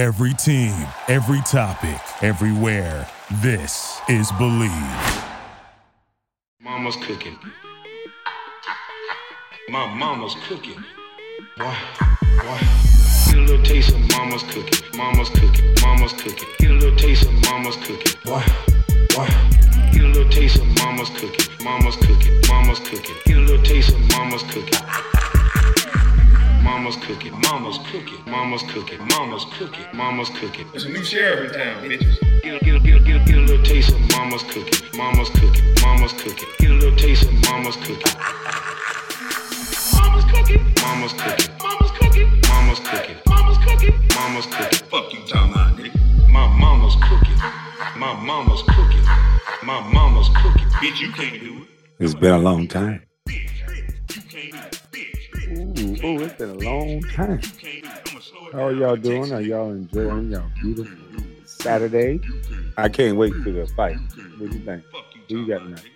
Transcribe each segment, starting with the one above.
Every team, every topic, everywhere. This is Believe. Mama's cooking. My mama's cooking. Why? Why? Get a little taste of mama's cooking. Mama's cooking. Mama's cooking. Get a little taste of mama's cooking. Why? Why? Get a little taste of mama's cooking. Mama's cooking. Mama's cooking. Get a little taste of mama's cooking. Mama's cooking. Mama's cooking. Mama's cooking. Mama's cooking. Mama's cooking. There's a new sheriff in town, bitches. Get a, get a, get a, get a, get a little taste of mama's cooking. Mama's cooking. Mama's cooking. Get a little taste of mama's cooking. Mama's cooking. Mama's cooking. Mama's cooking. Mama's cooking. Mama's cooking. Mama's cooking. Fuck you talking about, nigga. My mama's cooking. My mama's cooking. My mama's cooking. Bitch, you can't do it. It's been a long time. Ooh, it's been a long time. How are y'all doing? Are y'all enjoying y'all beautiful Saturday? I can't wait for the fight. What do you think? Who you got tonight?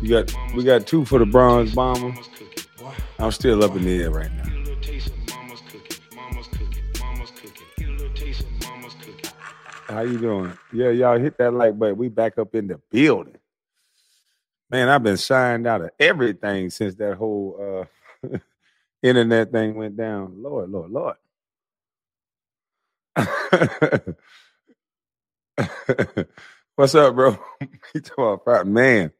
You got we got two for the bronze bomber. I'm still up in the air right now. How you doing? Yeah, y'all hit that like button. We back up in the building. Man, I've been signed out of everything since that whole uh internet thing went down. Lord, Lord, Lord. What's up, bro? man?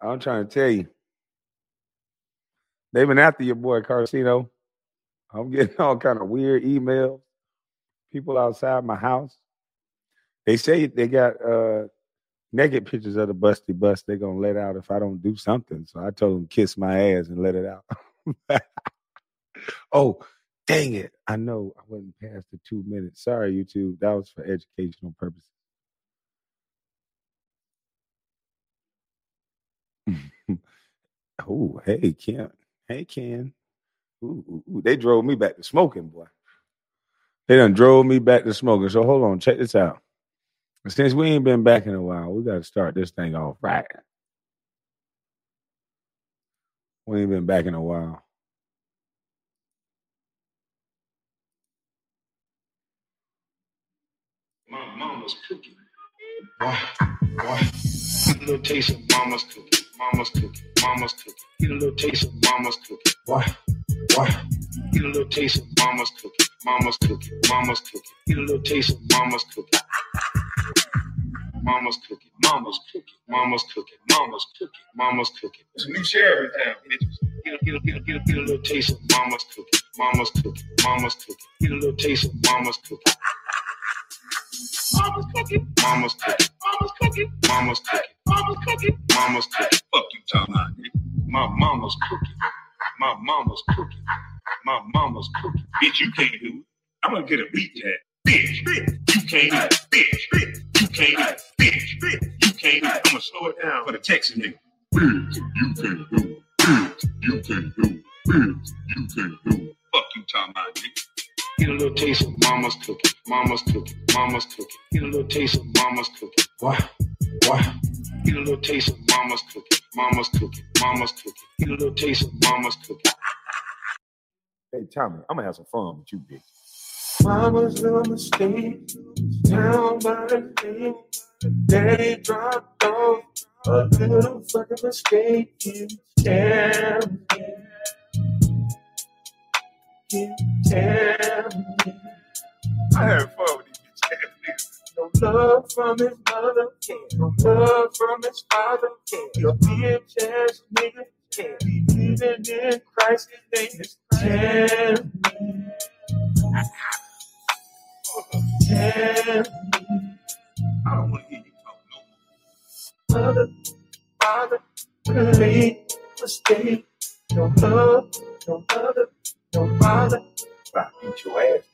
I'm trying to tell you. They've been after your boy Carcino. I'm getting all kind of weird emails. People outside my house. They say they got uh naked pictures of the busty bust they're gonna let out if I don't do something. So I told them kiss my ass and let it out. oh, dang it. I know I wasn't past the two minutes. Sorry, YouTube. That was for educational purposes. oh, hey, Ken. Hey, Ken. Ooh, ooh, ooh, they drove me back to smoking, boy. They done drove me back to smoking. So hold on, check this out. Since we ain't been back in a while, we got to start this thing off right. We ain't been back in a while. My mama's cooking. Why? Why? Get a little taste of mama's cooking. Mama's cooking. Mama's cooking. Get a little taste of mama's cooking. Why? Why? Get a little taste of mama's cooking. Mama's cooking. Mama's cooking. Get a little taste of mama's cooking. Mama's cooking. Mama's cooking. Mama's cooking. Mama's cooking. Mama's cooking. There's a new sheriff in town, bitches. Get a, get a, get a, get a, get a little taste of mama's cooking. Mama's cooking. Mama's cooking. Get a little taste of mama's cooking. Mama's cooking. Mama's cooking. Mama's cooking. Mama's cooking. Mama's cooking. Mama's cooking. Fuck you talking about, nigga. My mama's cooking. My mama's cooking. My mama's cooking. Bitch, you can't do it. I'm gonna get a beat that. Bitch, bitch, you can't do it. Bitch, bitch, you can't do it. Bitch, bitch, you can't do. I'm gonna slow it down for the Texas nigga. Bitch, you can't do it. Bitch, you can't do it. Bitch, you can't do it. Fuck you talking about, nigga. Get a little taste of mama's cooking. Mama's cooking. Mama's cooking. Get a little taste of mama's cooking. Why? Why? Get a little taste of mama's cooking. Mama's cooking. Mama's cooking. Get a little taste of mama's cooking. Hey, Tommy, I'm gonna have some fun with you, bitch. Mama's little mistake, down by the lake. Daddy dropped off a little fucking mistake. You me, you tell. I had fun with these bitch. No love from his mother, no love from his father. Your bitch ass nigga can't believing in Christ. His name is tell me. Me. I don't wanna hear you talk no more. mother, father, made mistake. No love, no mother, no father. I beat your ass.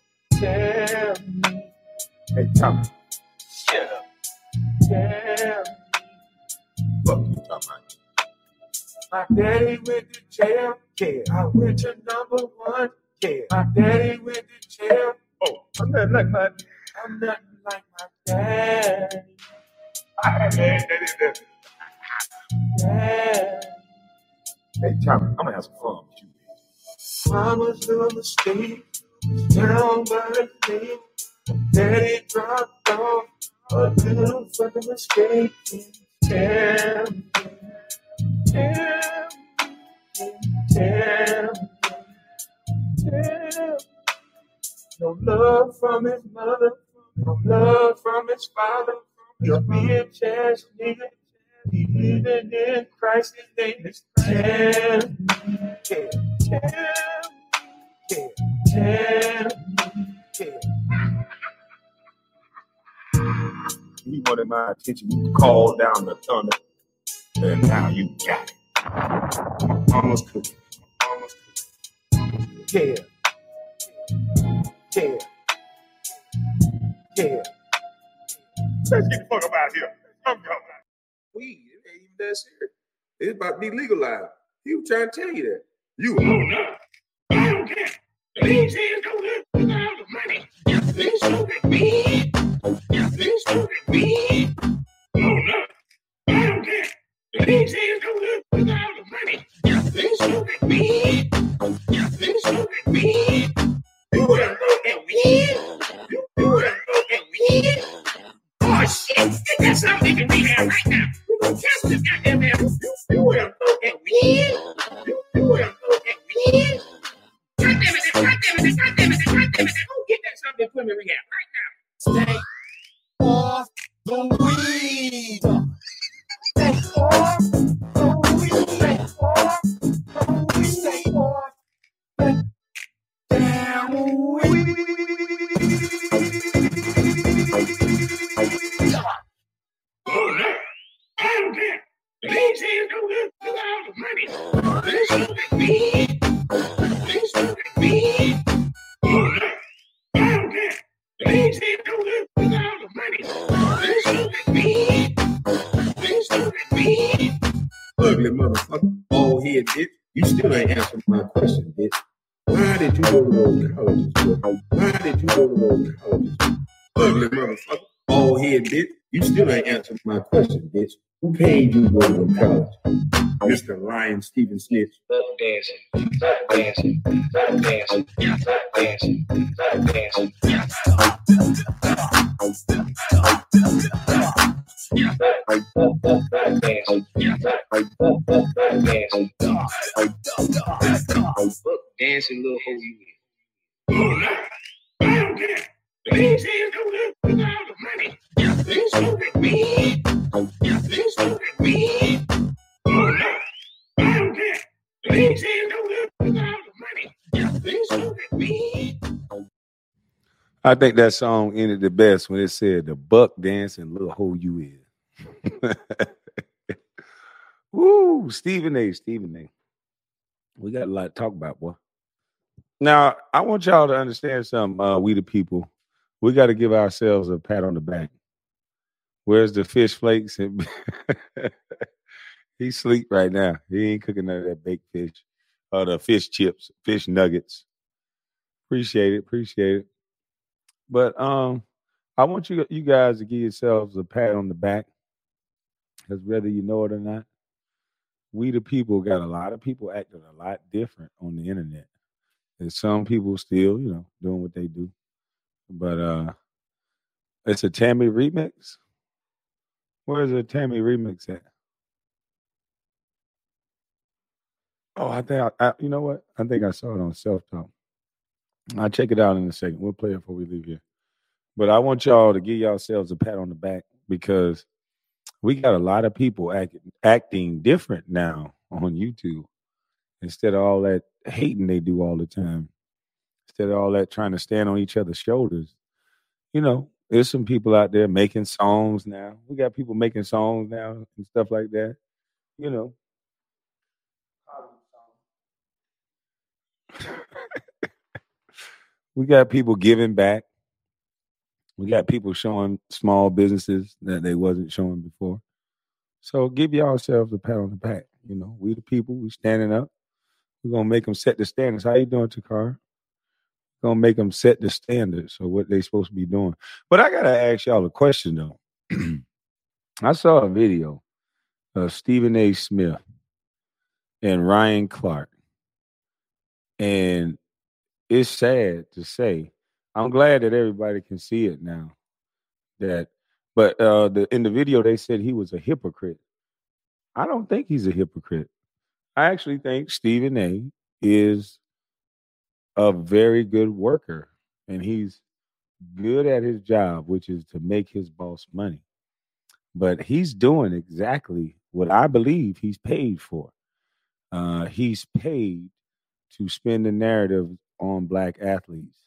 Tell me, Hey, Tommy, shut up. Tell me, fuck you about. my daddy went to jail. Yeah, I went to number one. Yeah, my daddy went to jail. Oh, I'm not like my I'm nothing like my daddy. That, that, Daddy. Hey, Tommy, I'm gonna have some fun with you. Mama's little mistake, down by the lake. Daddy dropped off a little fucking mistake. Tell me, tell me, No love from his mother, no love from his father. He's bitch ass nigga. He living in Christ, his name is me, tell, tell, tell, tell. He wanted my attention. You called down the thunder, and now you got it. Mama's cooking. Mama's cooking. Yeah. Yeah. Yeah. Let's get the fuck out here. I'm coming. weed. It ain't even that serious. It's about to be legalized. He was trying to tell you that. You a hoe. I don't care. The ain't go good without the money. Yeah, they smoking weed. Yeah, they smoking weed. Oh no, I don't care. The ain't go good without the money. Yeah, they smoking weed. You, you wanna weed? Oh shit, that's something we can rehab right now. We gonna test. You, you wanna smoke weed? You, you smoke weed? God damn it, God damn it, get that something put me rehab right now. Stay off the weed. Stay off the weed. Ugly motherfucker. Bald head bitch. You still ain't answering my question, bitch. Why did you go to those colleges? Why did you go to those colleges? Ugly motherfucker. Bald head bitch. You still ain't answered my question, bitch. Who paid you to go to college? Mr. Lion Stephen Snitch. Buck dancing, buck dancing, buck dancing, buck dancing, buck dancing. Buck, buck, buck dancing, buck, buck, buck dancing. Dancing, little hoe you. I think that song ended the best when it said the buck dancing little hoe you is. Woo, Stephen A. Stephen A. We got a lot to talk about, boy. Now, I want y'all to understand something, uh, we the people. We got to give ourselves a pat on the back. Where's the fish flakes? And he sleep right now. He ain't cooking none of that baked fish or the fish chips, fish nuggets. Appreciate it, appreciate it. But um, I want you you guys to give yourselves a pat on the back, because whether you know it or not, we the people got a lot of people acting a lot different on the internet. And some people still, you know, doing what they do. But uh it's a Tammy remix. Where's the Tammy remix at? Oh, I think I, I you know what? I think I saw it on self talk. I'll check it out in a second. We'll play it before we leave here. But I want y'all to give yourselves a pat on the back because we got a lot of people act, acting different now on YouTube instead of all that hating they do all the time. Instead of all that trying to stand on each other's shoulders. You know, there's some people out there making songs now. We got people making songs now and stuff like that. You know. we got people giving back. We got people showing small businesses that they wasn't showing before. So give yourselves a pat on the back. You know, we the people, we standing up. We're gonna make them set the standards. How you doing, Takar? Gonna make them set the standards of what they supposed to be doing. But I gotta ask y'all a question though. I saw a video of Stephen A. Smith and Ryan Clark, and it's sad to say. I'm glad that everybody can see it now. That, but uh, the in the video they said he was a hypocrite. I don't think he's a hypocrite. I actually think Stephen A. is a very good worker, and he's good at his job, which is to make his boss money. But he's doing exactly what I believe he's paid for. Uh, he's paid to spin the narrative on black athletes.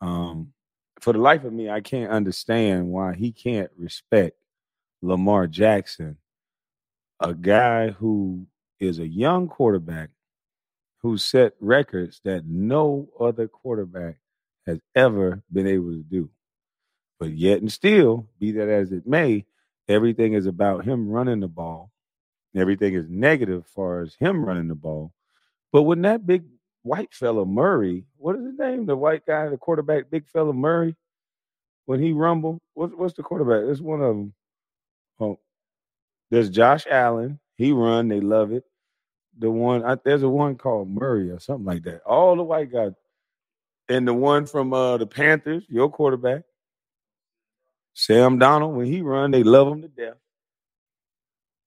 Um, for the life of me, I can't understand why he can't respect Lamar Jackson, a guy who is a young quarterback who set records that no other quarterback has ever been able to do. But yet and still, be that as it may, everything is about him running the ball. Everything is negative as far as him running the ball. But when that big white fella Murray, what is his name? The white guy, the quarterback, big fella Murray, when he rumbled, what's what's the quarterback? It's one of them. Oh, there's Josh Allen. He run, they love it. The one I, there's a one called Murray or something like that. All the white guys, and the one from uh, the Panthers, your quarterback, Sam Darnold. When he run, they love him to death.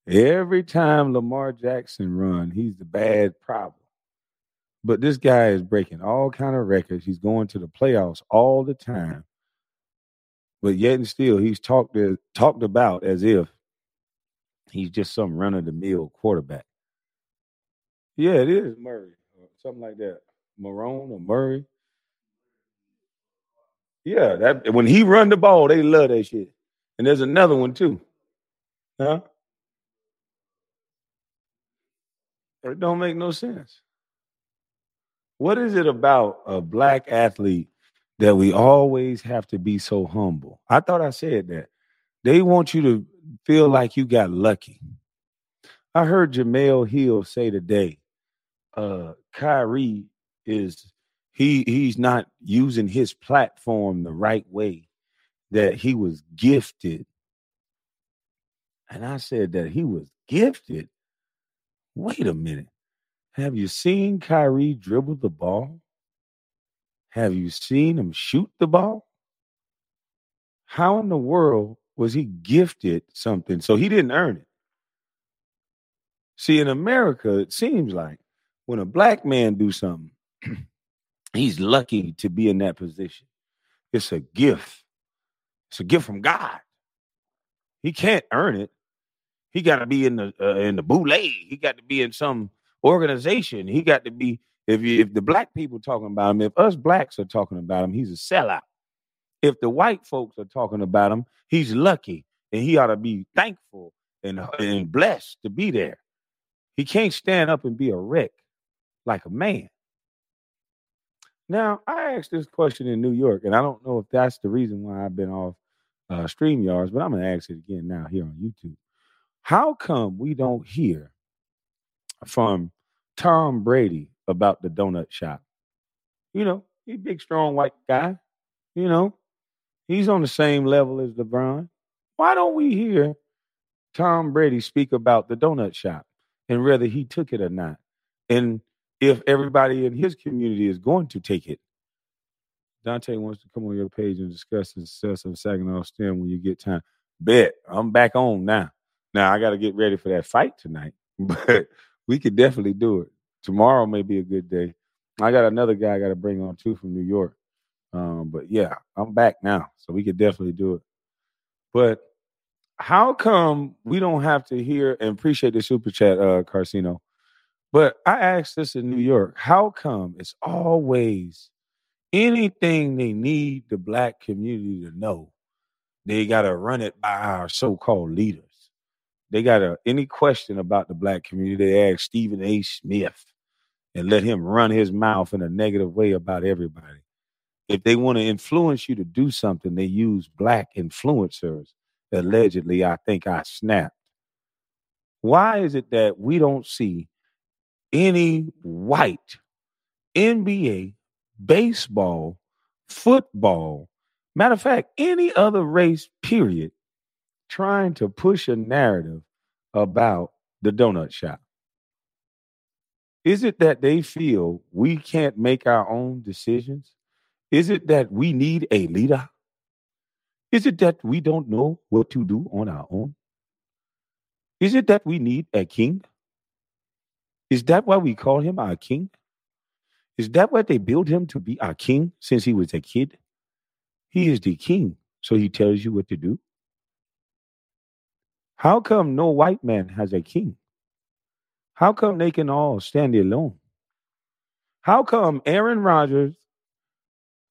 Every time Lamar Jackson run, he's the bad problem. But this guy is breaking all kind of records. He's going to the playoffs all the time. But yet and still, he's talked talked about as if he's just some run of the mill quarterback. Yeah, it is Murray, or something like that. Marone or Murray. Yeah, that when he run the ball, they love that shit. And there's another one too. Huh? It don't make no sense. What is it about a black athlete that we always have to be so humble? I thought I said that. They want you to feel like you got lucky. I heard Jemele Hill say today, uh, Kyrie is he he's not using his platform the right way that he was gifted. And I said that he was gifted. Wait a minute. Have you seen Kyrie dribble the ball? Have you seen him shoot the ball? How in the world was he gifted something so he didn't earn it? See, in America, it seems like when a black man do something, he's lucky to be in that position. It's a gift. It's a gift from God. He can't earn it. He got to be in the uh, in the boule. He got to be in some organization. He got to be if you if the black people talking about him, if us blacks are talking about him, he's a sellout. If the white folks are talking about him, he's lucky and he ought to be thankful and, and blessed to be there. He can't stand up and be a wreck like a man. Now, I asked this question in New York, and I don't know if that's the reason why I've been off uh, StreamYards, but I'm going to ask it again now here on YouTube. How come we don't hear from Tom Brady about the donut shop? You know, he's big, strong white guy. You know, he's on the same level as LeBron. Why don't we hear Tom Brady speak about the donut shop and whether he took it or not? And if everybody in his community is going to take it. Dante wants to come on your page and discuss the success of Saginaw STEM when you get time. Bet I'm back on now. Now I got to get ready for that fight tonight, but we could definitely do it. Tomorrow may be a good day. I got another guy I got to bring on too from New York. Um, but yeah, I'm back now, so we could definitely do it. But how come we don't have to hear and appreciate the super chat, uh, Carcino? But I asked this in New York how come it's always anything they need the black community to know, they got to run it by our so called leaders? They gotta any question about the black community, they ask Stephen A. Smith and let him run his mouth in a negative way about everybody. If they want to influence you to do something, they use black influencers. Allegedly, I think I snapped. Why is it that we don't see any white NBA, baseball, football, matter of fact, any other race, period, trying to push a narrative about the donut shop. Is it that they feel we can't make our own decisions? Is it that we need a leader? Is it that we don't know what to do on our own? Is it that we need a king? Is that why we call him our king? Is that why they built him to be our king since he was a kid? He is the king, so he tells you what to do. How come no white man has a king? How come they can all stand alone? How come Aaron Rodgers,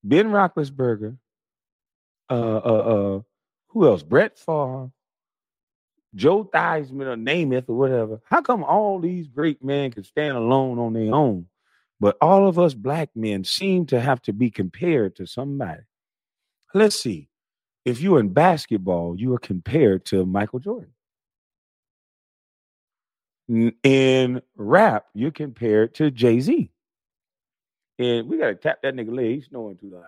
Ben Roethlisberger, uh, uh, uh, who else? Brett Favre, Joe Theismann, or Namath, or whatever. How come all these great men can stand alone on their own, but all of us black men seem to have to be compared to somebody? Let's see. If you're in basketball, you are compared to Michael Jordan. In rap, you're compared to Jay Z. And we gotta tap that nigga leg. He's snoring too loud.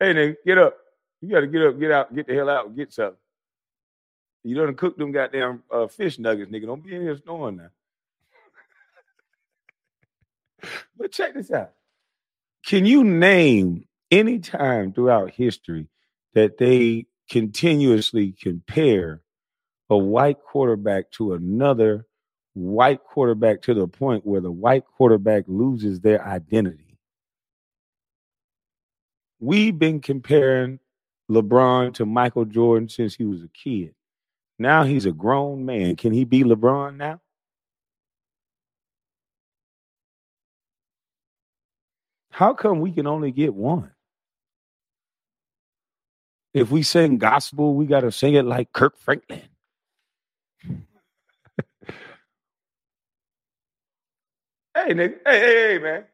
Hey nigga, get up. You gotta get up, get out, get the hell out, get something. You done cook them goddamn uh, fish nuggets, nigga. Don't be in here snoring now. but check this out. Can you name any time throughout history that they continuously compare a white quarterback to another white quarterback to the point where the white quarterback loses their identity? We've been comparing LeBron to Michael Jordan since he was a kid. Now he's a grown man. Can he be LeBron now? How come we can only get one? If we sing gospel, we got to sing it like Kirk Franklin. hey, nigga. Hey, hey, hey, man.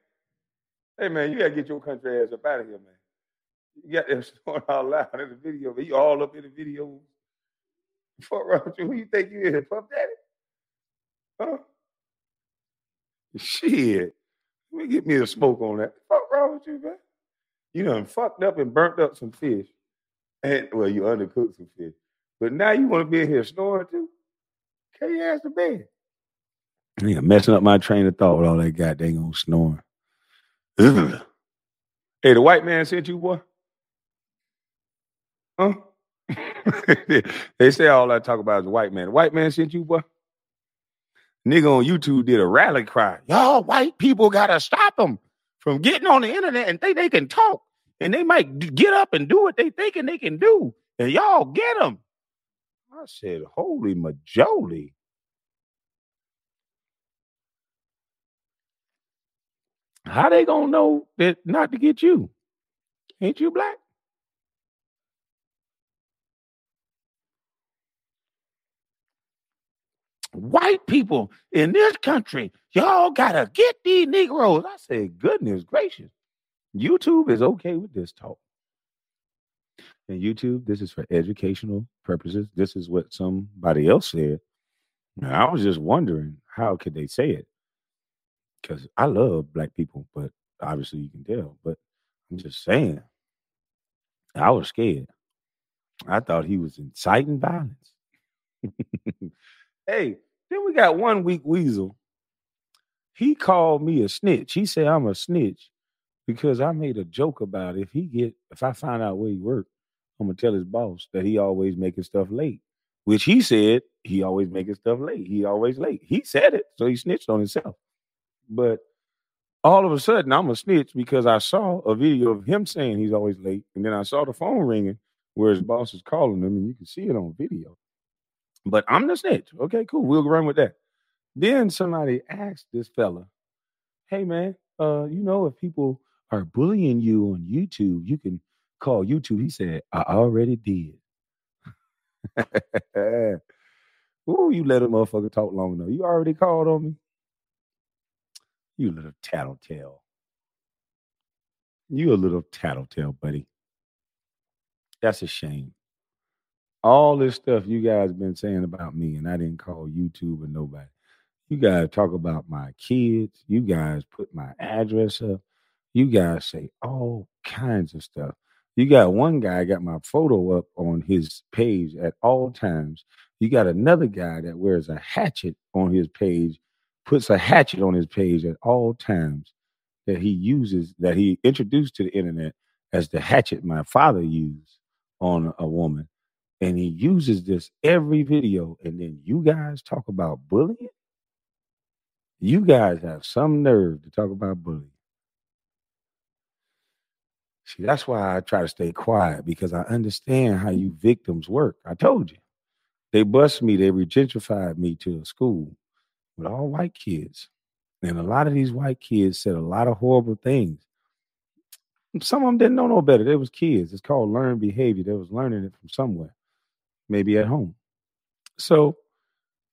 Hey, man, you got to get your country ass up out of here, man. You got them snoring out loud in the video, but you all up in the video. Fuck wrong with you? Who you think you is? Puff Daddy? Huh? Shit. Let me get me a smoke on that. Fuck wrong with you, man? You done fucked up and burnt up some fish. And well, you undercooked some fish. But now you want to be in here snoring too? Carry your ass to bed. Nigga messing up my train of thought with all that goddamn snoring. Hey, the white man sent you, boy? Huh? They say all I talk about is white man. White man sent you, boy? Nigga on YouTube did a rally cry. Y'all white people gotta stop them from getting on the internet and think they can talk. And they might get up and do what they thinking they can do. And y'all get them. I said, holy majoli. How they gonna know that not to get you? Ain't you black? White people in this country, y'all gotta get these Negroes. I said, goodness gracious. YouTube is okay with this talk. And YouTube, this is for educational purposes. This is what somebody else said. And I was just wondering how could they say it? Because I love black people, but obviously you can tell. But I'm just saying, I was scared. I thought he was inciting violence. hey, then we got one week weasel. He called me a snitch. He said I'm a snitch because I made a joke about if he get if I find out where he worked, I'm gonna tell his boss that he always making stuff late. Which he said he always making stuff late. He always late. He said it, so he snitched on himself. But all of a sudden, I'm a snitch because I saw a video of him saying he's always late, and then I saw the phone ringing where his boss is calling him, and you can see it on video. But I'm the snitch. Okay, cool. We'll run with that. Then somebody asked this fella, "Hey man, uh, you know if people are bullying you on YouTube, you can call YouTube." He said, "I already did." Ooh, you let a motherfucker talk long enough. You already called on me. You little tattletale. You a little tattletale, buddy. That's a shame. All this stuff you guys been saying about me, and I didn't call YouTube or nobody. You guys talk about my kids. You guys put my address up. You guys say all kinds of stuff. You got one guy got my photo up on his page at all times. You got another guy that wears a hatchet on his page, puts a hatchet on his page at all times that he uses that he introduced to the internet as the hatchet my father used on a woman and he uses this every video and then you guys talk about bullying? You guys have some nerve to talk about bullying. See that's why i try to stay quiet because i understand how you victims work. I told you. They bust me they regentrified me to a school with all white kids and a lot of these white kids said a lot of horrible things. Some of them didn't know no better. They was kids. It's called learned behavior. They was learning it from somewhere maybe at home. So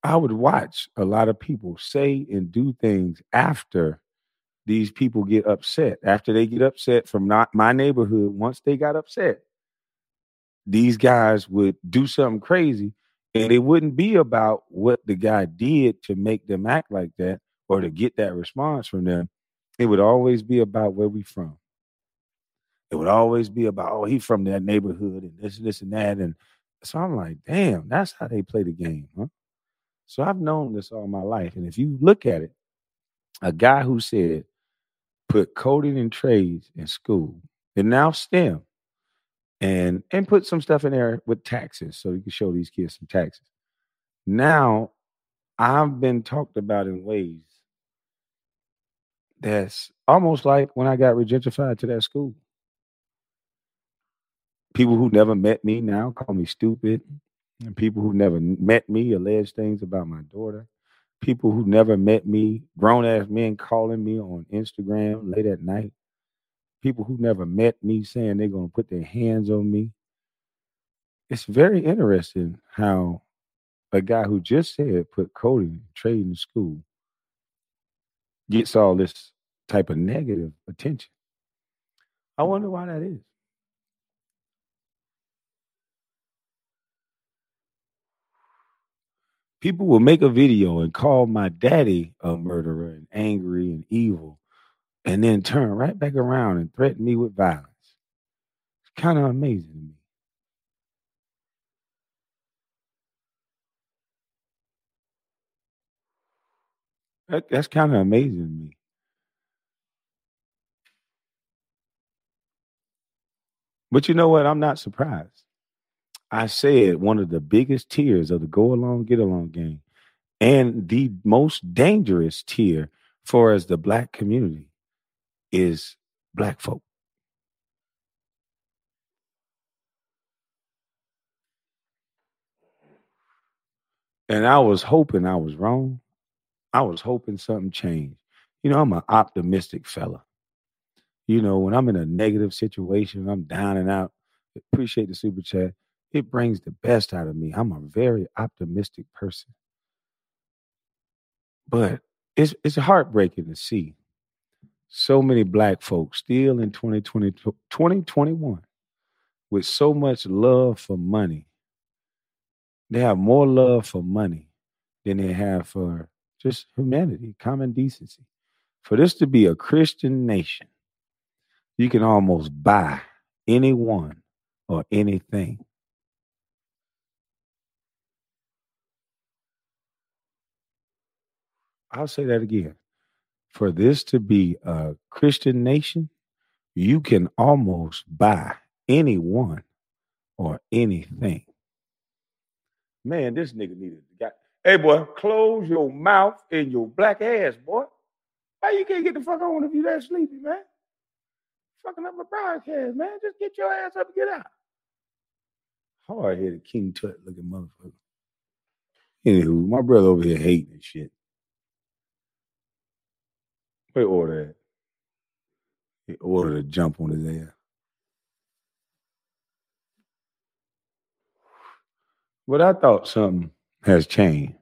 I would watch a lot of people say and do things after these people get upset. After they get upset from not my neighborhood, once they got upset, these guys would do something crazy and it wouldn't be about what the guy did to make them act like that or to get that response from them. It would always be about where we from. It would always be about, oh, he from that neighborhood and this, this, and that. And so I'm like, damn, that's how they play the game, huh? So I've known this all my life. And if you look at it, a guy who said, put coding and trades in school and now STEM and and put some stuff in there with taxes so you can show these kids some taxes. Now I've been talked about in ways that's almost like when I got regentrified to that school. People who never met me now call me stupid. And people who never met me allege things about my daughter. People who never met me, grown ass men calling me on Instagram late at night. People who never met me saying they're going to put their hands on me. It's very interesting how a guy who just said put coding, trade in school, gets all this type of negative attention. I wonder why that is. People will make a video and call my daddy a murderer and angry and evil and then turn right back around and threaten me with violence. It's kind of amazing to me. That, that's kind of amazing to me. But you know what? I'm not surprised. I said one of the biggest tiers of the go along, get along game, and the most dangerous tier for as the black community is black folk. And I was hoping I was wrong. I was hoping something changed. You know, I'm an optimistic fella. You know, when I'm in a negative situation, I'm down and out. Appreciate the super chat it brings the best out of me. I'm a very optimistic person. But it's it's heartbreaking to see so many black folks still in 2020, 2021 with so much love for money. They have more love for money than they have for just humanity, common decency. For this to be a Christian nation, you can almost buy anyone or anything. I'll say that again. For this to be a Christian nation, you can almost buy anyone or anything. Man, this nigga needed got. Hey boy, close your mouth and your black ass, boy. Why you can't get the fuck on if you that sleepy, man? Fucking up my broadcast, man. Just get your ass up and get out. Hard headed King Tut looking motherfucker. Anywho, my brother over here hating and shit. Where order at? He ordered a jump on his ass. But I thought something has changed.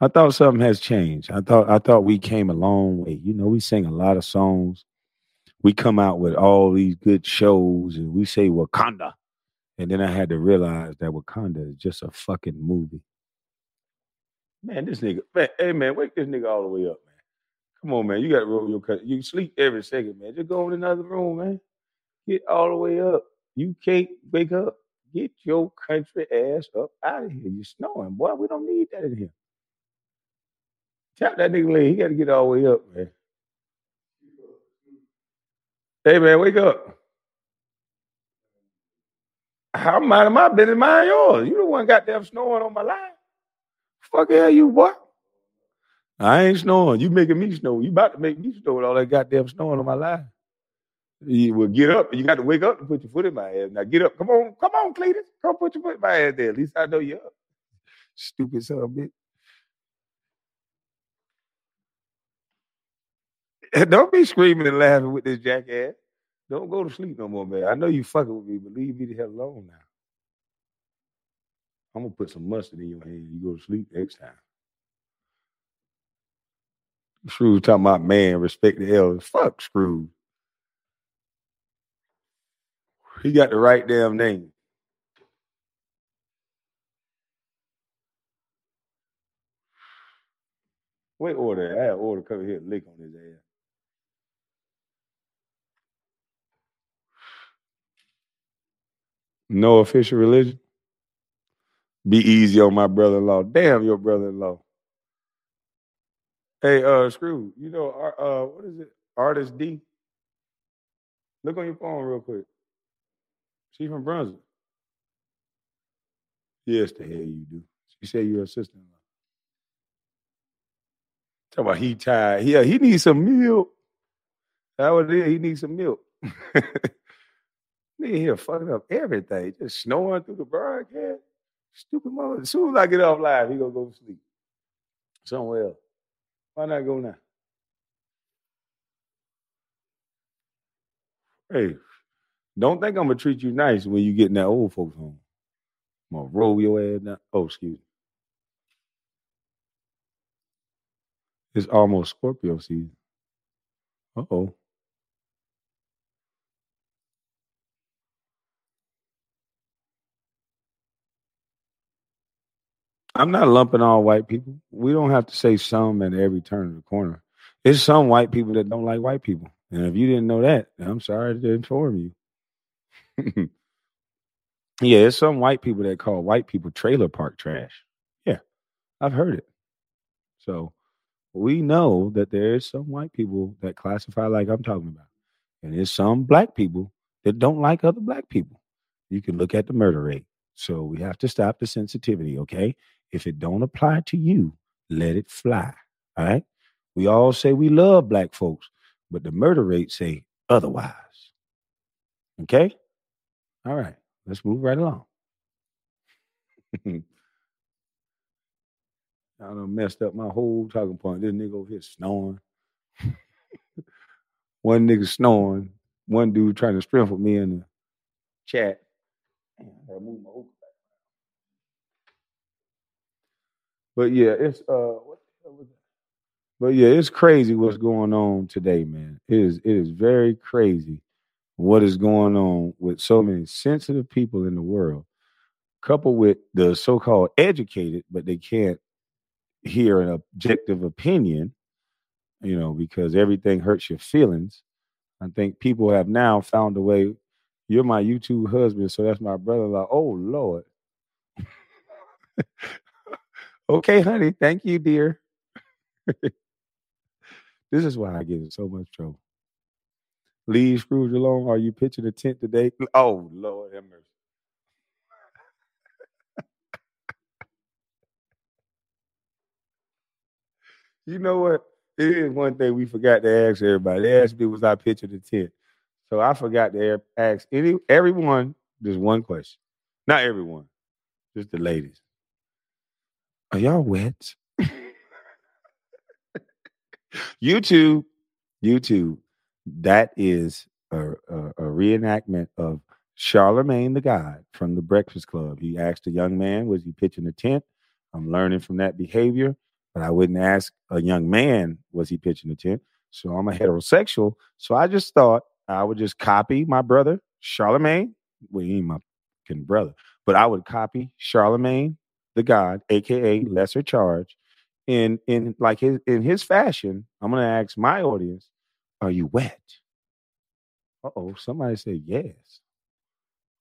I thought something has changed. I thought I thought we came a long way. You know, we sing a lot of songs. We come out with all these good shows and we say Wakanda. And then I had to realize that Wakanda is just a fucking movie. Man, this nigga, man, hey man, wake this nigga all the way up, man. Come on, man. You got to roll your cut. You sleep every second, man. Just go in another room, man. Get all the way up. You can't wake up. Get your country ass up out of here. You're snowing, boy. We don't need that in here. Tap that nigga leg. He got to get all the way up, man. Hey, man, wake up. How minding my business, mind yours. You the one goddamn snoring on my line. Fuck hell you, boy. I ain't snoring. You making me snore. You about to make me snore with all that goddamn snoring on my life. You will get up. You got to wake up and put your foot in my ass. Now get up. Come on, come on, Cletus. Come put your foot in my ass there. At least I know you're up. Stupid son of a bitch. Don't be screaming and laughing with this jackass. Don't go to sleep no more, man. I know you fucking with me, but leave me the hell alone now. I'm gonna put some mustard in your hand. You go to sleep next time. Scrooge talking about man, respect the elders. Fuck Scrooge. He got the right damn name. Wait, order? I had order come here lick on his ass. No official religion. Be easy on my brother-in-law. Damn your brother-in-law. Hey, uh, Screw, you know, uh, what is it? Artist D. Look on your phone real quick. She from Brunswick. Yes, the hell you do. She said you're a sister-in-law. Talk about he tired. Yeah, he needs some milk. That was it. He needs some milk. Nigga here fucking up everything. Just snoring through the broadcast. Stupid mother. As soon as I get off live, he gonna go to sleep. Somewhere else. Why not go now? Hey, don't think I'm gonna treat you nice when you get in that old folks home. I'm gonna roll your ass down. Oh, excuse me. It's almost Scorpio season. Uh oh. I'm not lumping all white people. We don't have to say some at every turn of the corner. It's some white people that don't like white people. And if you didn't know that, I'm sorry to inform you. yeah, it's some white people that call white people trailer park trash. Yeah, I've heard it. So we know that there is some white people that classify like I'm talking about. And there's some black people that don't like other black people. You can look at the murder rate. So we have to stop the sensitivity, okay? If it don't apply to you, let it fly. All right. We all say we love black folks, but the murder rate say otherwise. Okay? All right. Let's move right along. I done messed up my whole talking point. This nigga over here snoring. one nigga snoring. One dude trying to strengthen me in the chat. Damn, I gotta move my But yeah, it's uh? But yeah, it's crazy what's going on today, man. It is it is very crazy what is going on with so many sensitive people in the world, coupled with the so-called educated, but they can't hear an objective opinion, you know, because everything hurts your feelings. I think people have now found a way. You're my YouTube husband, so that's my brother-in-law. Oh Lord. Okay, honey. Thank you, dear. this is why I get in so much trouble. Leave Scrooge alone. Are you pitching a tent today? Oh, Lord have mercy. you know what? It is one thing we forgot to ask everybody. They asked me, was I pitching a tent? So I forgot to ask any everyone just one question. Not everyone, just the ladies. Are y'all wet? YouTube, YouTube. That is a, a, a reenactment of Charlemagne the God from the Breakfast Club. He asked a young man, was he pitching a tent? I'm learning from that behavior, but I wouldn't ask a young man, was he pitching a tent? So I'm a heterosexual. So I just thought I would just copy my brother, Charlemagne. Well, he ain't my brother, but I would copy Charlemagne the God, aka mm-hmm. lesser charge, in in like his in his fashion, I'm gonna ask my audience, are you wet? Uh oh, somebody said yes.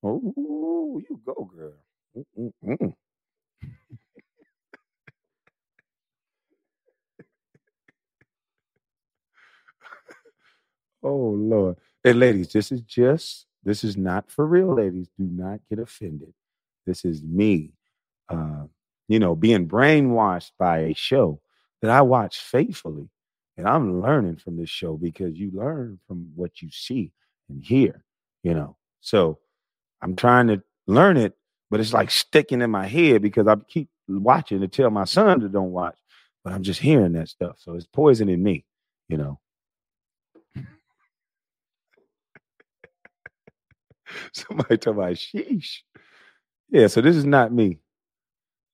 Oh, you go, girl. Mm-mm-mm. oh Lord. And ladies, this is just this is not for real, ladies. Do not get offended. This is me uh, you know, being brainwashed by a show that I watch faithfully. And I'm learning from this show because you learn from what you see and hear, you know. So I'm trying to learn it, but it's like sticking in my head because I keep watching to tell my son to don't watch, but I'm just hearing that stuff. So it's poisoning me, you know. Somebody talk about sheesh. Yeah, so this is not me.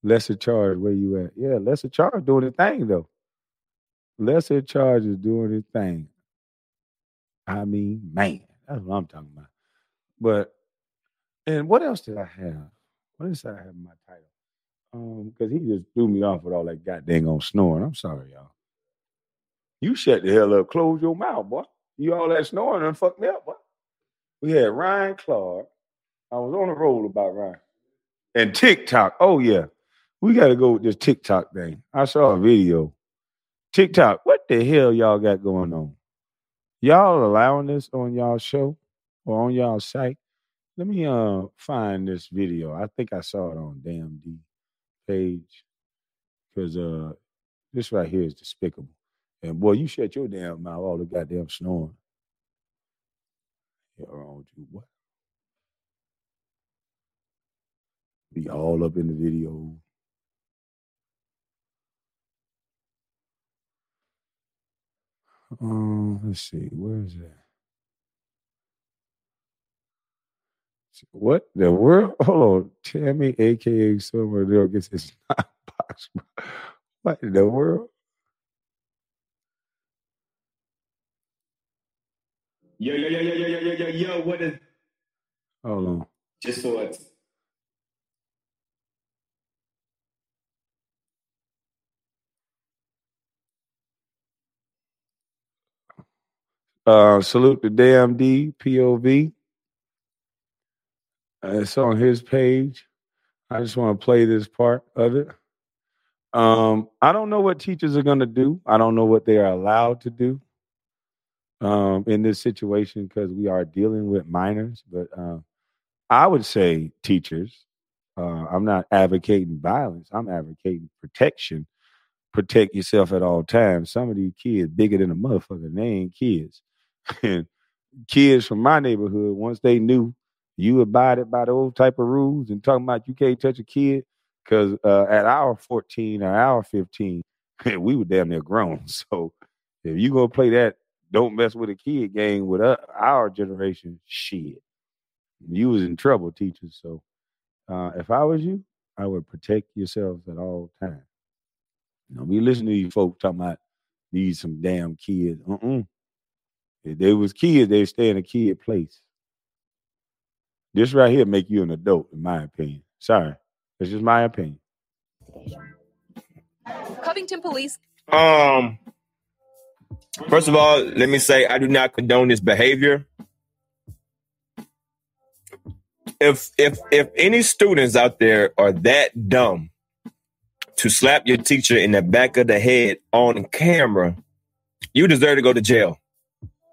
Lesser charge, where you at? Yeah, lesser charge doing the thing though. Lesser charge is doing his thing. I mean, man, that's what I'm talking about. But and what else did I have? What else did I have in my title? Um, because he just threw me off with all that goddamn on snoring. I'm sorry, y'all. You shut the hell up. Close your mouth, boy. You all that snoring and fucked me up, boy. We had Ryan Clark. I was on a roll about Ryan. And TikTok. Oh, yeah. We got to go with this TikTok thing. I saw a video. TikTok, what the hell y'all got going on? Y'all allowing this on y'all show or on y'all site? Let me uh find this video. I think I saw it on Damn D page. Cause uh this right here is despicable. And boy, you shut your damn mouth all the goddamn snoring. Yeah, wrong with you. What? Be all up in the video. Um, let's see, where is that? What the world? Hold on, Tammy, aka somewhere there gets his box. What in the world? Yo, yo, yo, yo, yo, yo, yo, yo, yo, what is Hold on. just so it's Uh, salute the damn D POV. Uh, it's on his page. I just want to play this part of it. Um, I don't know what teachers are going to do. I don't know what they are allowed to do um, in this situation because we are dealing with minors. But uh, I would say teachers. Uh, I'm not advocating violence. I'm advocating protection. Protect yourself at all times. Some of these kids bigger than a motherfucker. They ain't kids. and kids from my neighborhood, once they knew you abided by those type of rules and talking about you can't touch a kid, because uh, at our 14 or our 15, we were damn near grown. So if you gonna play that don't mess with a kid game with uh, our generation, shit, you was in trouble, teachers. So uh, if I was you, I would protect yourselves at all times. You know, we listen to these folks talking about these some damn kids. Uh-uh. If they was kids, they stay in a kid place. This right here make you an adult, in my opinion. Sorry, it's just my opinion. Covington police um first of all, let me say I do not condone this behavior. If if if any students out there are that dumb to slap your teacher in the back of the head on camera, you deserve to go to jail.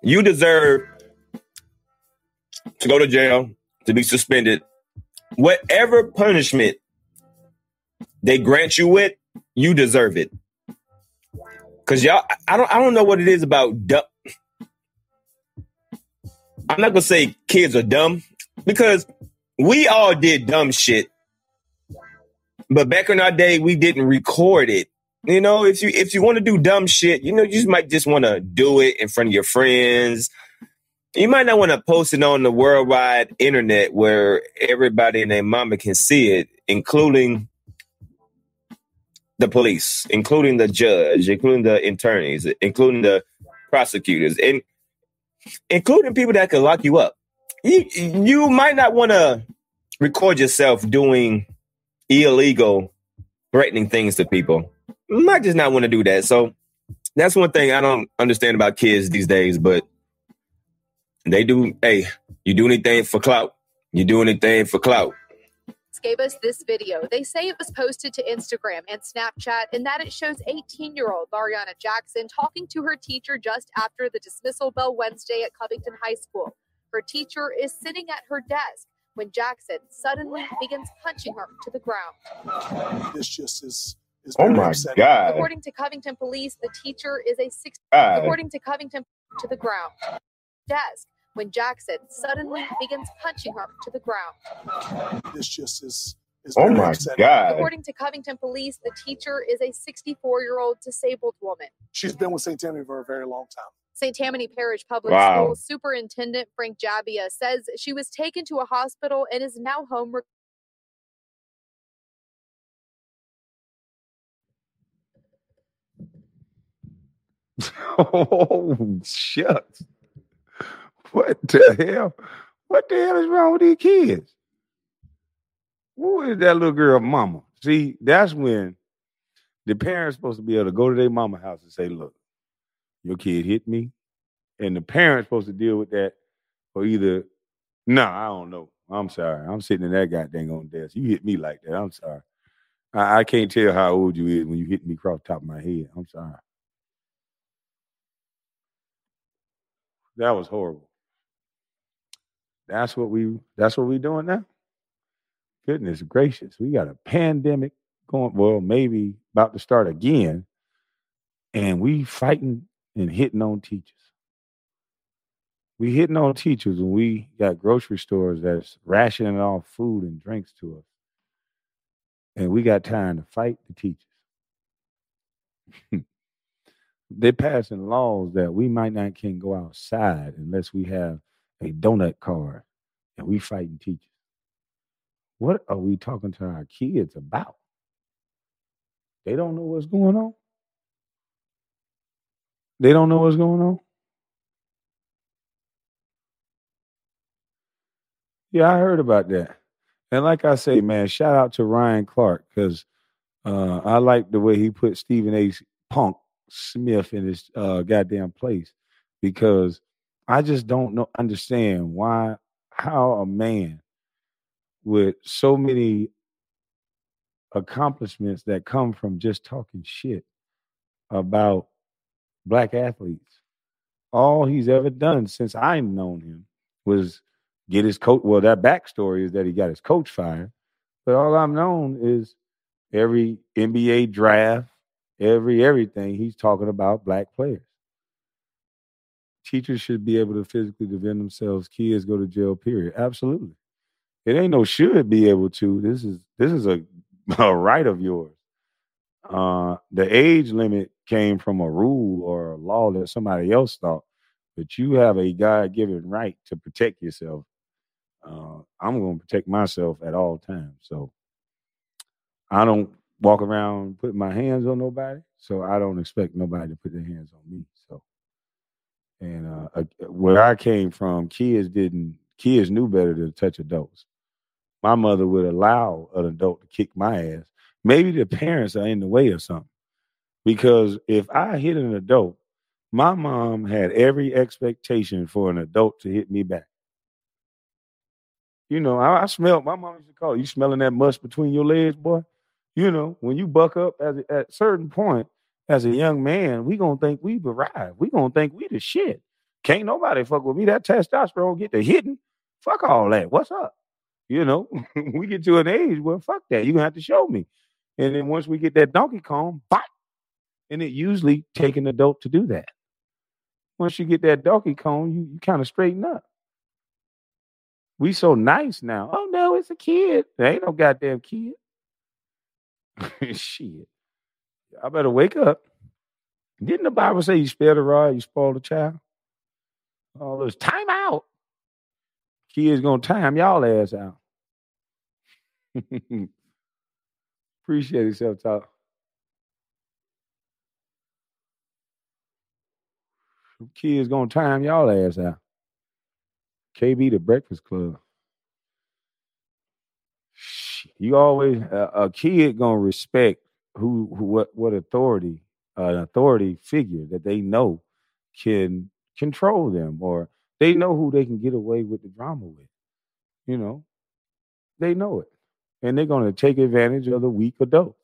You deserve to go to jail, to be suspended. Whatever punishment they grant you with, you deserve it. Cause y'all, I don't, I don't know what it is about. Dumb. I'm not gonna say kids are dumb because we all did dumb shit, but back in our day, we didn't record it. You know, if you if you want to do dumb shit, you know, you just might just want to do it in front of your friends. You might not want to post it on the worldwide internet where everybody and their mama can see it, including the police, including the judge, including the attorneys, including the prosecutors, and including people that could lock you up. You you might not want to record yourself doing illegal, threatening things to people. You might just not want to do that. So that's one thing I don't understand about kids these days, but they do. Hey, you do anything for clout. You do anything for clout. gave us this video. They say it was posted to Instagram and Snapchat and that it shows 18 year old Mariana Jackson talking to her teacher just after the dismissal bell Wednesday at Covington High School. Her teacher is sitting at her desk when Jackson suddenly begins punching her to the ground. This just is. Is Oh my upsetting. God. According to Covington police, the teacher is a six. God. According to Covington, to the ground desk when Jackson suddenly begins punching her to the ground. This just is. is Oh my upsetting. God. According to Covington police, the teacher is a 64 year old disabled woman. She's been with St. Tammany for a very long time. St. Tammany Parish Public Wow. Schools Superintendent Frank Jabbia says she was taken to a hospital and is now home. Oh shucks. What the hell? What the hell is wrong with these kids? Who is that little girl mama? See, that's when the parents supposed to be able to go to their mama house and say, look, your kid hit me. And the parents supposed to deal with that. Or either, no, I don't know. I'm sorry. I'm sitting in that goddamn on desk. You hit me like that. I'm sorry. I, I can't tell how old you is when you hit me across the top of my head. I'm sorry. That was horrible. That's what we that's what we're doing now. Goodness gracious. We got a pandemic going, well, maybe about to start again. And we fighting and hitting on teachers. We hitting on teachers when we got grocery stores that's rationing off food and drinks to us. And we got time to fight the teachers. They're passing laws that we might not can go outside unless we have a donut card and we fighting teachers. What are we talking to our kids about? They don't know what's going on. They don't know what's going on. Yeah, I heard about that. And like I say, man, shout out to Ryan Clark because uh, I like the way he put Stephen A. Punk Smith in his uh, goddamn place because I just don't know understand why how a man with so many accomplishments that come from just talking shit about black athletes. All he's ever done since I've known him was get his coach. Well, that backstory is that he got his coach fired. But all I've known is every NBA draft, every everything, he's talking about black players. Teachers should be able to physically defend themselves. Kids go to jail, period. Absolutely. It ain't no should be able to. This is this is a, a right of yours. Uh, the age limit came from a rule or a law that somebody else thought, but you have a God given right to protect yourself. Uh, I'm going to protect myself at all times. So I don't walk around putting my hands on nobody. So I don't expect nobody to put their hands on me. So, and uh, where I came from, kids didn't, kids knew better than to touch adults. My mother would allow an adult to kick my ass. Maybe the parents are in the way or something. Because if I hit an adult, my mom had every expectation for an adult to hit me back. You know, I, I smelled, my mom used to call you smelling that mush between your legs, boy? You know, when you buck up as a, at certain point, as a young man, we gonna think we've arrived. We gonna think we the shit. Can't nobody fuck with me. That testosterone get to hitting. Fuck all that. What's up? You know, we get to an age where fuck that. You gonna have to show me. And then once we get that Donkey Kong, bop. And it usually take an adult to do that. Once you get that Donkey Kong, you, you kind of straighten up. We so nice now. Oh no, it's a kid. There ain't no goddamn kid. Shit. I better wake up. Didn't the Bible say you spare the rod, you spoil the child? All this time out. Kids gonna time y'all ass out. Appreciate it, self talk. Kids gonna time y'all ass out. KB the Breakfast Club. You always a, a kid gonna respect who, who what what authority an authority figure that they know can control them or they know who they can get away with the drama with. You know, they know it. and they're going to take advantage of the weak adults.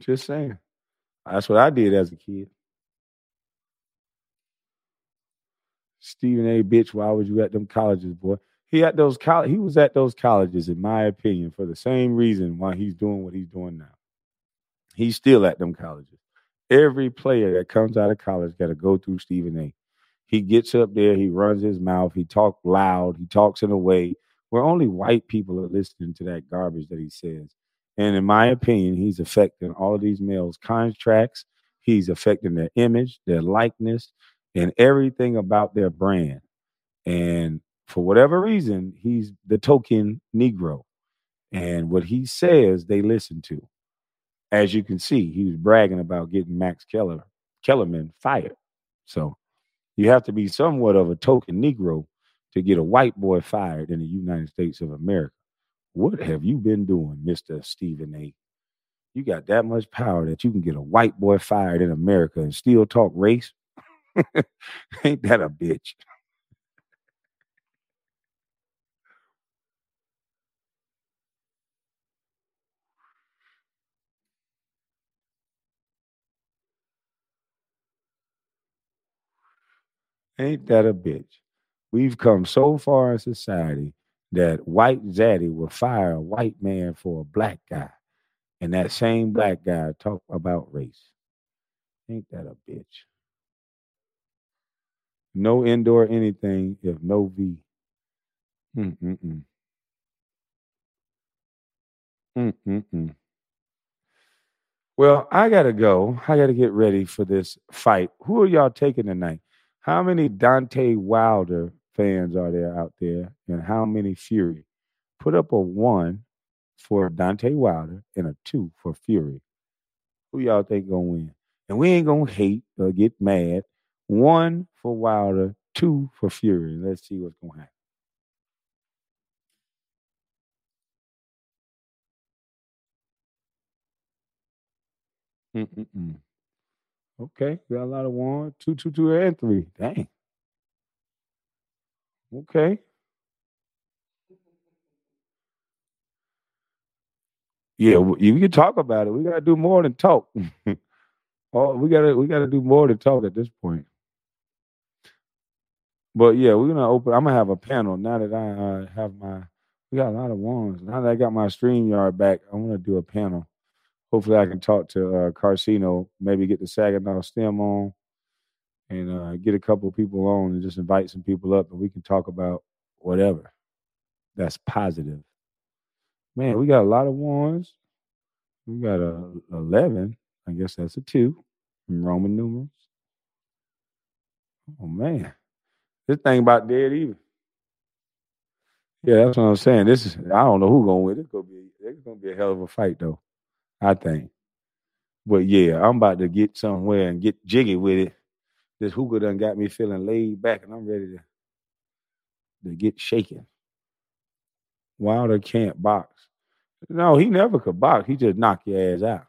Just saying. That's what I did as a kid. Stephen A. Bitch, why was you at them colleges, boy? He at those college. He was at those colleges, in my opinion, for the same reason why he's doing what he's doing now. He's still at them colleges. Every player that comes out of college got to go through Stephen A. He gets up there, he runs his mouth, he talks loud, he talks in a way where only white people are listening to that garbage that he says. And in my opinion, he's affecting all of these males' contracts. He's affecting their image, their likeness, and everything about their brand. And for whatever reason, he's the token Negro. And what he says, they listen to. As you can see, he was bragging about getting Max Keller, Kellerman fired. So you have to be somewhat of a token Negro to get a white boy fired in the United States of America. What have you been doing, Mr. Stephen A? You got that much power that you can get a white boy fired in America and still talk race? Ain't that a bitch? Ain't that a bitch? We've come so far in society that white zaddy will fire a white man for a black guy, and that same black guy talk about race. Ain't that a bitch? No indoor anything if no V. Mm-mm-mm. Mm-mm-mm. Well, I gotta go. I gotta get ready for this fight. Who are y'all taking tonight? How many Deontay Wilder fans are there out there, and how many Fury? Put up a one for Deontay Wilder and a two for Fury. Who y'all think gonna win? And we ain't gonna hate or get mad. One for Wilder, two for Fury. Let's see what's gonna happen. Mm-mm-mm. Okay, got a lot of one, two, two, two, and three. Dang. Okay. Yeah, we can talk about it. We gotta do more than talk. oh, we gotta we gotta do more than talk at this point. But yeah, we're gonna open. I'm gonna have a panel now that I uh, have my. We got a lot of ones. Now that I got my StreamYard back, I want to do a panel. Hopefully, I can talk to uh, Carcino. Maybe get the Saginaw Stem on, and uh, get a couple of people on, and just invite some people up, and we can talk about whatever. That's positive. Man, we got a lot of ones. We got a eleven. I guess that's a two in Roman numerals. Oh man. This thing about dead even. Yeah, that's what I'm saying. This is I don't know who's gonna win. It's gonna be it's gonna be a hell of a fight though. I think. But yeah, I'm about to get somewhere and get jiggy with it. This hookah done got me feeling laid back and I'm ready to, to get shaken. Wilder can't box. No, he never could box. He just knock your ass out.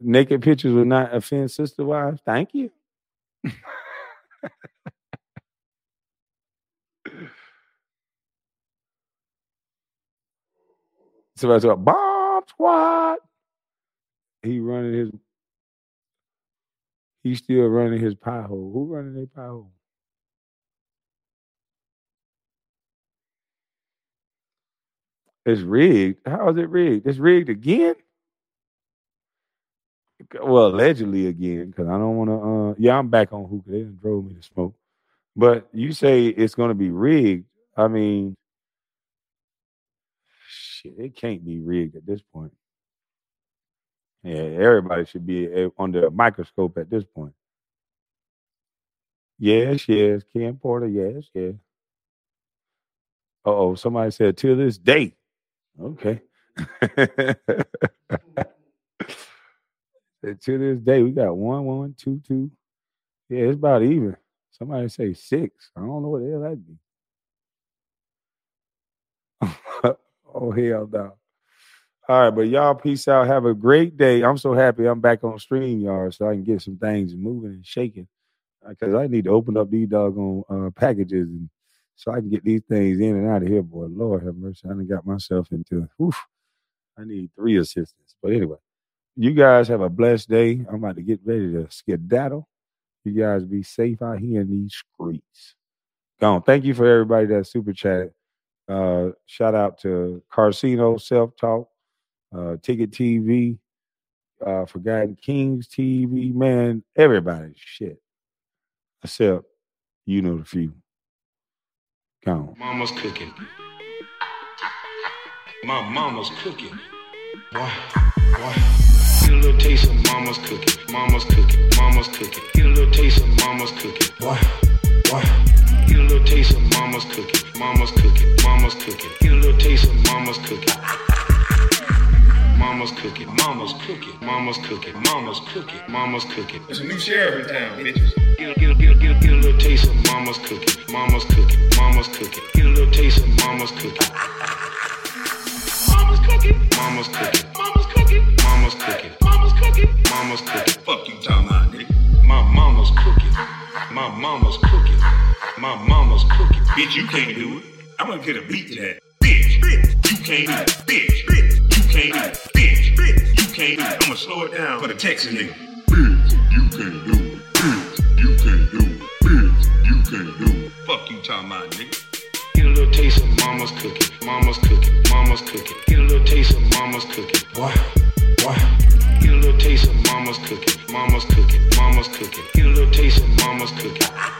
Naked pictures will not offend sister wives. Thank you. Somebody said, Bomb Squad. He running his. He's still running his pie hole. Who running their pie hole? It's rigged. How is it rigged? It's rigged again. Well, allegedly again, because I don't want to. Uh, yeah, I'm back on hookah. They drove me to smoke. But you say it's going to be rigged. I mean, shit, it can't be rigged at this point. Yeah, everybody should be a- under a microscope at this point. Yes, yes, Ken Porter. Yes, yes. Oh, somebody said to this day. Okay. To this day, we got one, one, two, two. Yeah, it's about even. Somebody say six. I don't know what the hell that'd be. Oh hell no. All right, but y'all peace out. Have a great day. I'm so happy I'm back on stream, y'all, so I can get some things moving and shaking. Because I need to open up these doggone uh, packages and so I can get these things in and out of here, boy. Lord have mercy. I done got myself into oof. I need three assistants. But anyway, you guys have a blessed day. I'm about to get ready to skedaddle. You guys be safe out here in these streets. Gone. Thank you for everybody that super chatted. Uh, shout out to Carcino Self Talk, uh, Ticket TV, uh, Forgotten Kings TV, man, everybody, shit. Except you know the few. Gone. Mama's cooking. My mama's cooking. Why? Why? Get a little taste of mama's cooking. Mama's cooking. Mama's cooking. Get a little taste of mama's cooking. Why? Why? Get a little taste of mama's cooking. Mama's cooking. Mama's cooking. Get a little taste of mama's cooking. Mama's cooking. Mama's cooking. Mama's cooking. Mama's cooking. Mama's cooking. There's a new sheriff in town, bitches. Get a, get a, get a, get a, get a little taste of mama's cooking. Mama's cooking. Mama's cooking. Get a little taste of mama's cooking. Mama's cooking. Mama's cooking. Mama's cooking. Mama's cooking. Mama's cooking. Mama's cooking. Fuck you talking about, nigga. My mama's cooking. My mama's cooking. My mama's cooking. Bitch, you can't do it. I'm gonna get a beat to that. Bitch, bitch, you can't do it. Bitch, bitch, you can't do it. Bitch, bitch, you can't do it. I'm gonna slow it down for the Texas nigga. Bitch, you can't do it. Bitch, you can't do it. Bitch, you can't do it. Fuck you talking about, nigga. Get a little taste of mama's cooking. Mama's cooking. Mama's cooking. Get a little taste of mama's cooking. Why? Why? Get a little taste of mama's cooking. Mama's cooking. Mama's cooking. Get a little taste of mama's cooking.